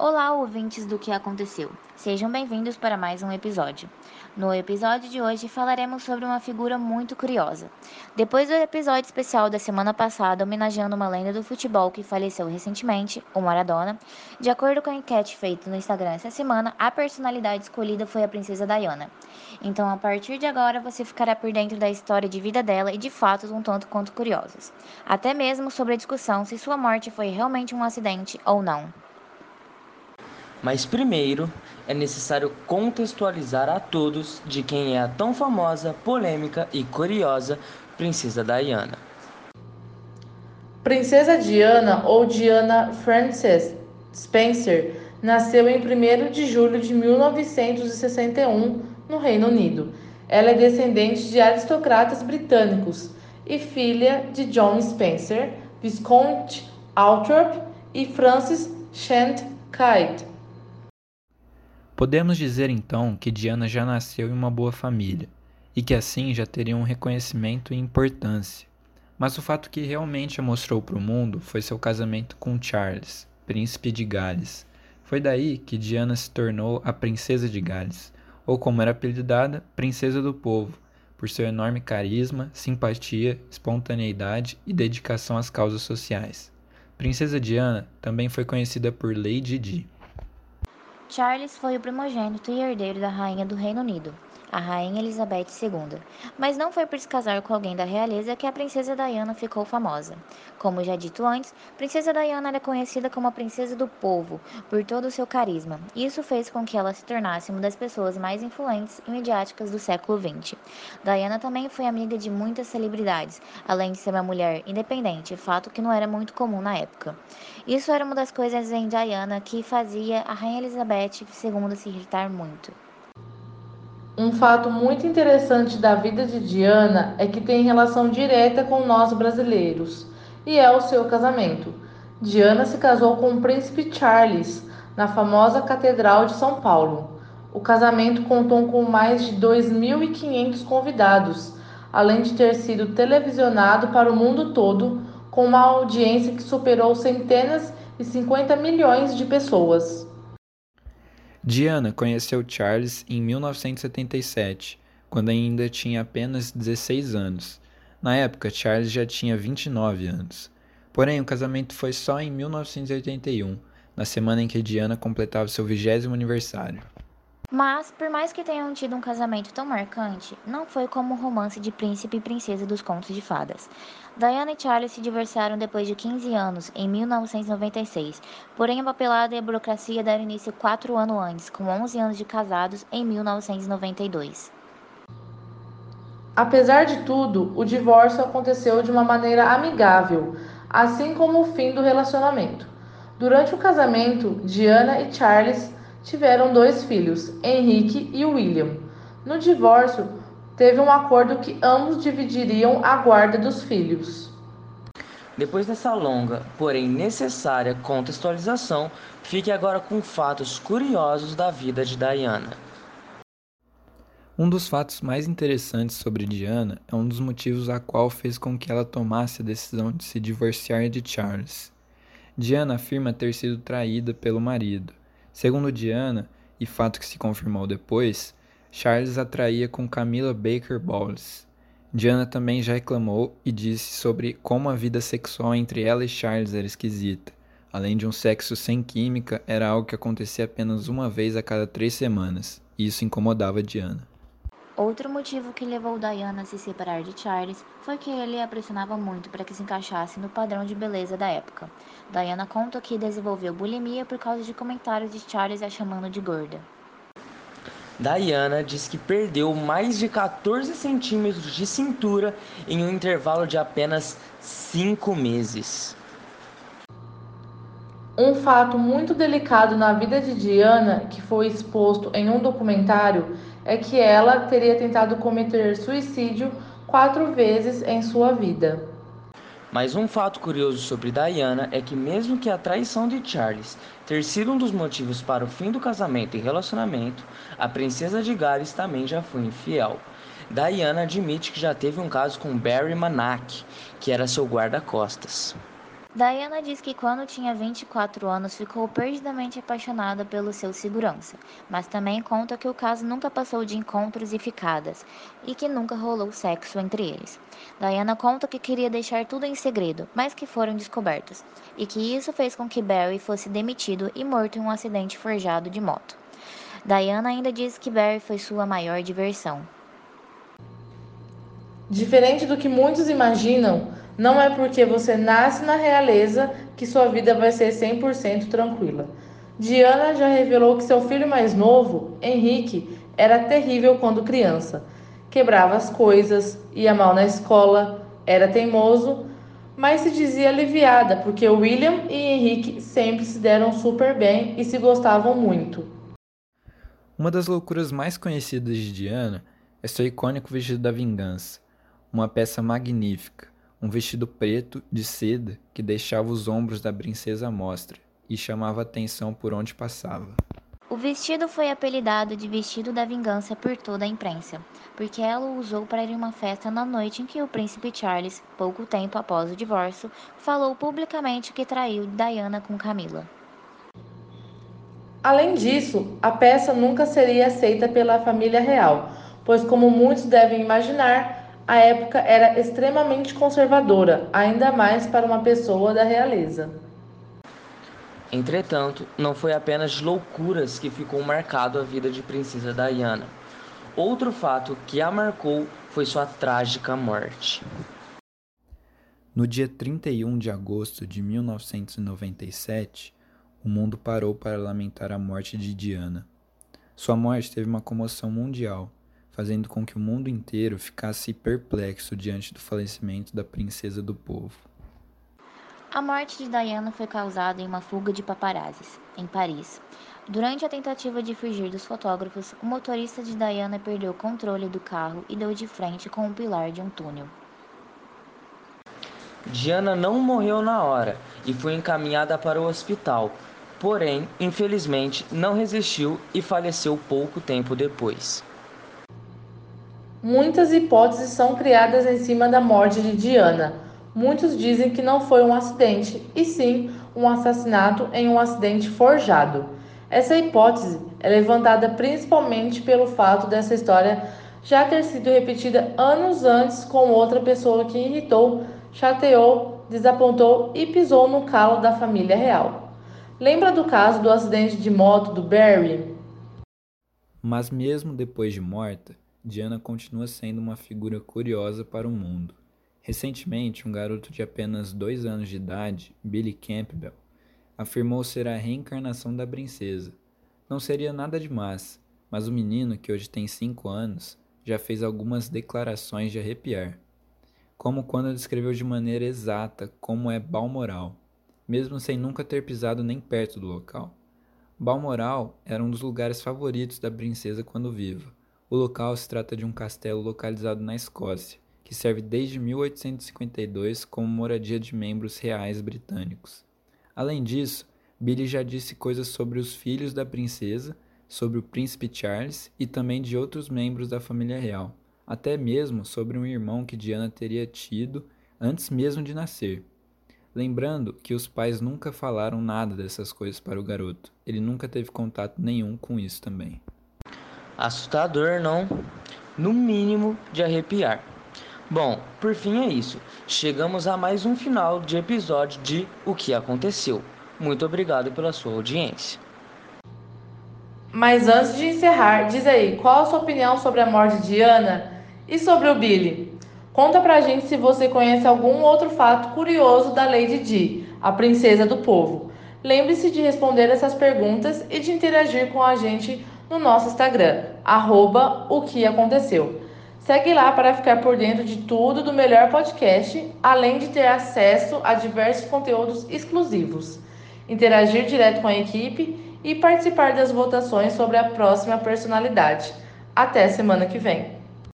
Olá, ouvintes do que aconteceu. Sejam bem-vindos para mais um episódio. No episódio de hoje falaremos sobre uma figura muito curiosa. Depois do episódio especial da semana passada homenageando uma lenda do futebol que faleceu recentemente, o Maradona, de acordo com a enquete feita no Instagram essa semana, a personalidade escolhida foi a princesa Diana. Então, a partir de agora, você ficará por dentro da história de vida dela e de fatos um tanto quanto curiosos, até mesmo sobre a discussão se sua morte foi realmente um acidente ou não. Mas primeiro é necessário contextualizar a todos de quem é a tão famosa, polêmica e curiosa Princesa Diana. Princesa Diana ou Diana Frances Spencer nasceu em 1 de julho de 1961 no Reino Unido. Ela é descendente de aristocratas britânicos e filha de John Spencer, Visconde Althorp e Frances Shant Kite. Podemos dizer então que Diana já nasceu em uma boa família e que assim já teria um reconhecimento e importância. Mas o fato que realmente a mostrou para o mundo foi seu casamento com Charles, príncipe de Gales. Foi daí que Diana se tornou a princesa de Gales, ou como era apelidada, princesa do povo, por seu enorme carisma, simpatia, espontaneidade e dedicação às causas sociais. Princesa Diana também foi conhecida por Lady Di. Charles foi o primogênito e herdeiro da rainha do Reino Unido, a rainha Elizabeth II, mas não foi por se casar com alguém da realeza que a princesa Diana ficou famosa. Como já dito antes, princesa Diana era conhecida como a princesa do povo por todo o seu carisma, isso fez com que ela se tornasse uma das pessoas mais influentes e midiáticas do século XX. Diana também foi amiga de muitas celebridades, além de ser uma mulher independente, fato que não era muito comum na época. Isso era uma das coisas em Diana que fazia a rainha Elizabeth II se irritar muito. Um fato muito interessante da vida de Diana é que tem relação direta com nós brasileiros, e é o seu casamento. Diana se casou com o príncipe Charles na famosa Catedral de São Paulo. O casamento contou com mais de 2.500 convidados, além de ter sido televisionado para o mundo todo, com uma audiência que superou centenas e 50 milhões de pessoas. Diana conheceu Charles em 1977, quando ainda tinha apenas 16 anos. Na época, Charles já tinha 29 anos. Porém, o casamento foi só em 1981, na semana em que Diana completava seu vigésimo aniversário. Mas, por mais que tenham tido um casamento tão marcante, não foi como o romance de príncipe e princesa dos contos de fadas. Diana e Charles se divorciaram depois de 15 anos, em 1996, porém a papelada e a burocracia deram início quatro anos antes, com 11 anos de casados, em 1992. Apesar de tudo, o divórcio aconteceu de uma maneira amigável, assim como o fim do relacionamento. Durante o casamento, Diana e Charles tiveram dois filhos, Henrique e William. No divórcio, teve um acordo que ambos dividiriam a guarda dos filhos. Depois dessa longa, porém necessária contextualização, fique agora com fatos curiosos da vida de Diana. Um dos fatos mais interessantes sobre Diana é um dos motivos a qual fez com que ela tomasse a decisão de se divorciar de Charles. Diana afirma ter sido traída pelo marido, Segundo Diana, e fato que se confirmou depois, Charles atraía com Camila Baker Bowles. Diana também já reclamou e disse sobre como a vida sexual entre ela e Charles era esquisita. Além de um sexo sem química, era algo que acontecia apenas uma vez a cada três semanas, e isso incomodava Diana. Outro motivo que levou Diana a se separar de Charles foi que ele a pressionava muito para que se encaixasse no padrão de beleza da época. Diana conta que desenvolveu bulimia por causa de comentários de Charles a chamando de gorda. Diana diz que perdeu mais de 14 centímetros de cintura em um intervalo de apenas 5 meses. Um fato muito delicado na vida de Diana, que foi exposto em um documentário, é que ela teria tentado cometer suicídio quatro vezes em sua vida. Mas um fato curioso sobre Diana é que, mesmo que a traição de Charles ter sido um dos motivos para o fim do casamento e relacionamento, a princesa de Gales também já foi infiel. Diana admite que já teve um caso com Barry Manack, que era seu guarda-costas. Diana diz que quando tinha 24 anos ficou perdidamente apaixonada pelo seu segurança, mas também conta que o caso nunca passou de encontros e ficadas e que nunca rolou sexo entre eles. Diana conta que queria deixar tudo em segredo, mas que foram descobertos, e que isso fez com que Barry fosse demitido e morto em um acidente forjado de moto. Diana ainda diz que Barry foi sua maior diversão. Diferente do que muitos imaginam, não é porque você nasce na realeza que sua vida vai ser 100% tranquila. Diana já revelou que seu filho mais novo, Henrique, era terrível quando criança. Quebrava as coisas, ia mal na escola, era teimoso, mas se dizia aliviada porque William e Henrique sempre se deram super bem e se gostavam muito. Uma das loucuras mais conhecidas de Diana é seu icônico vestido da vingança, uma peça magnífica um vestido preto de seda que deixava os ombros da princesa à mostra e chamava atenção por onde passava. O vestido foi apelidado de vestido da vingança por toda a imprensa, porque ela o usou para ir a uma festa na noite em que o príncipe Charles, pouco tempo após o divórcio, falou publicamente que traiu Diana com Camila. Além disso, a peça nunca seria aceita pela família real, pois, como muitos devem imaginar, a época era extremamente conservadora, ainda mais para uma pessoa da realeza. Entretanto, não foi apenas de loucuras que ficou marcado a vida de Princesa Diana. Outro fato que a marcou foi sua trágica morte. No dia 31 de agosto de 1997, o mundo parou para lamentar a morte de Diana. Sua morte teve uma comoção mundial fazendo com que o mundo inteiro ficasse perplexo diante do falecimento da princesa do povo. A morte de Diana foi causada em uma fuga de paparazzis, em Paris. Durante a tentativa de fugir dos fotógrafos, o motorista de Diana perdeu o controle do carro e deu de frente com um pilar de um túnel. Diana não morreu na hora e foi encaminhada para o hospital, porém, infelizmente, não resistiu e faleceu pouco tempo depois. Muitas hipóteses são criadas em cima da morte de Diana. Muitos dizem que não foi um acidente, e sim um assassinato em um acidente forjado. Essa hipótese é levantada principalmente pelo fato dessa história já ter sido repetida anos antes com outra pessoa que irritou, chateou, desapontou e pisou no calo da família real. Lembra do caso do acidente de moto do Barry? Mas mesmo depois de morta, Diana continua sendo uma figura curiosa para o mundo. Recentemente, um garoto de apenas dois anos de idade, Billy Campbell, afirmou ser a reencarnação da princesa. Não seria nada demais, mas o menino, que hoje tem cinco anos, já fez algumas declarações de arrepiar, como quando descreveu de maneira exata como é Balmoral, mesmo sem nunca ter pisado nem perto do local. Balmoral era um dos lugares favoritos da princesa quando viva. O local se trata de um castelo localizado na Escócia, que serve desde 1852 como moradia de membros reais britânicos. Além disso, Billy já disse coisas sobre os filhos da princesa, sobre o príncipe Charles e também de outros membros da família real, até mesmo sobre um irmão que Diana teria tido antes mesmo de nascer. Lembrando que os pais nunca falaram nada dessas coisas para o garoto, ele nunca teve contato nenhum com isso também. Assustador, não? No mínimo de arrepiar. Bom, por fim é isso. Chegamos a mais um final de episódio de O que aconteceu. Muito obrigado pela sua audiência. Mas antes de encerrar, diz aí, qual a sua opinião sobre a morte de Ana e sobre o Billy? Conta pra gente se você conhece algum outro fato curioso da Lady Di, a princesa do povo. Lembre-se de responder essas perguntas e de interagir com a gente no nosso Instagram, arroba o que aconteceu. Segue lá para ficar por dentro de tudo do melhor podcast, além de ter acesso a diversos conteúdos exclusivos, interagir direto com a equipe e participar das votações sobre a próxima personalidade. Até semana que vem!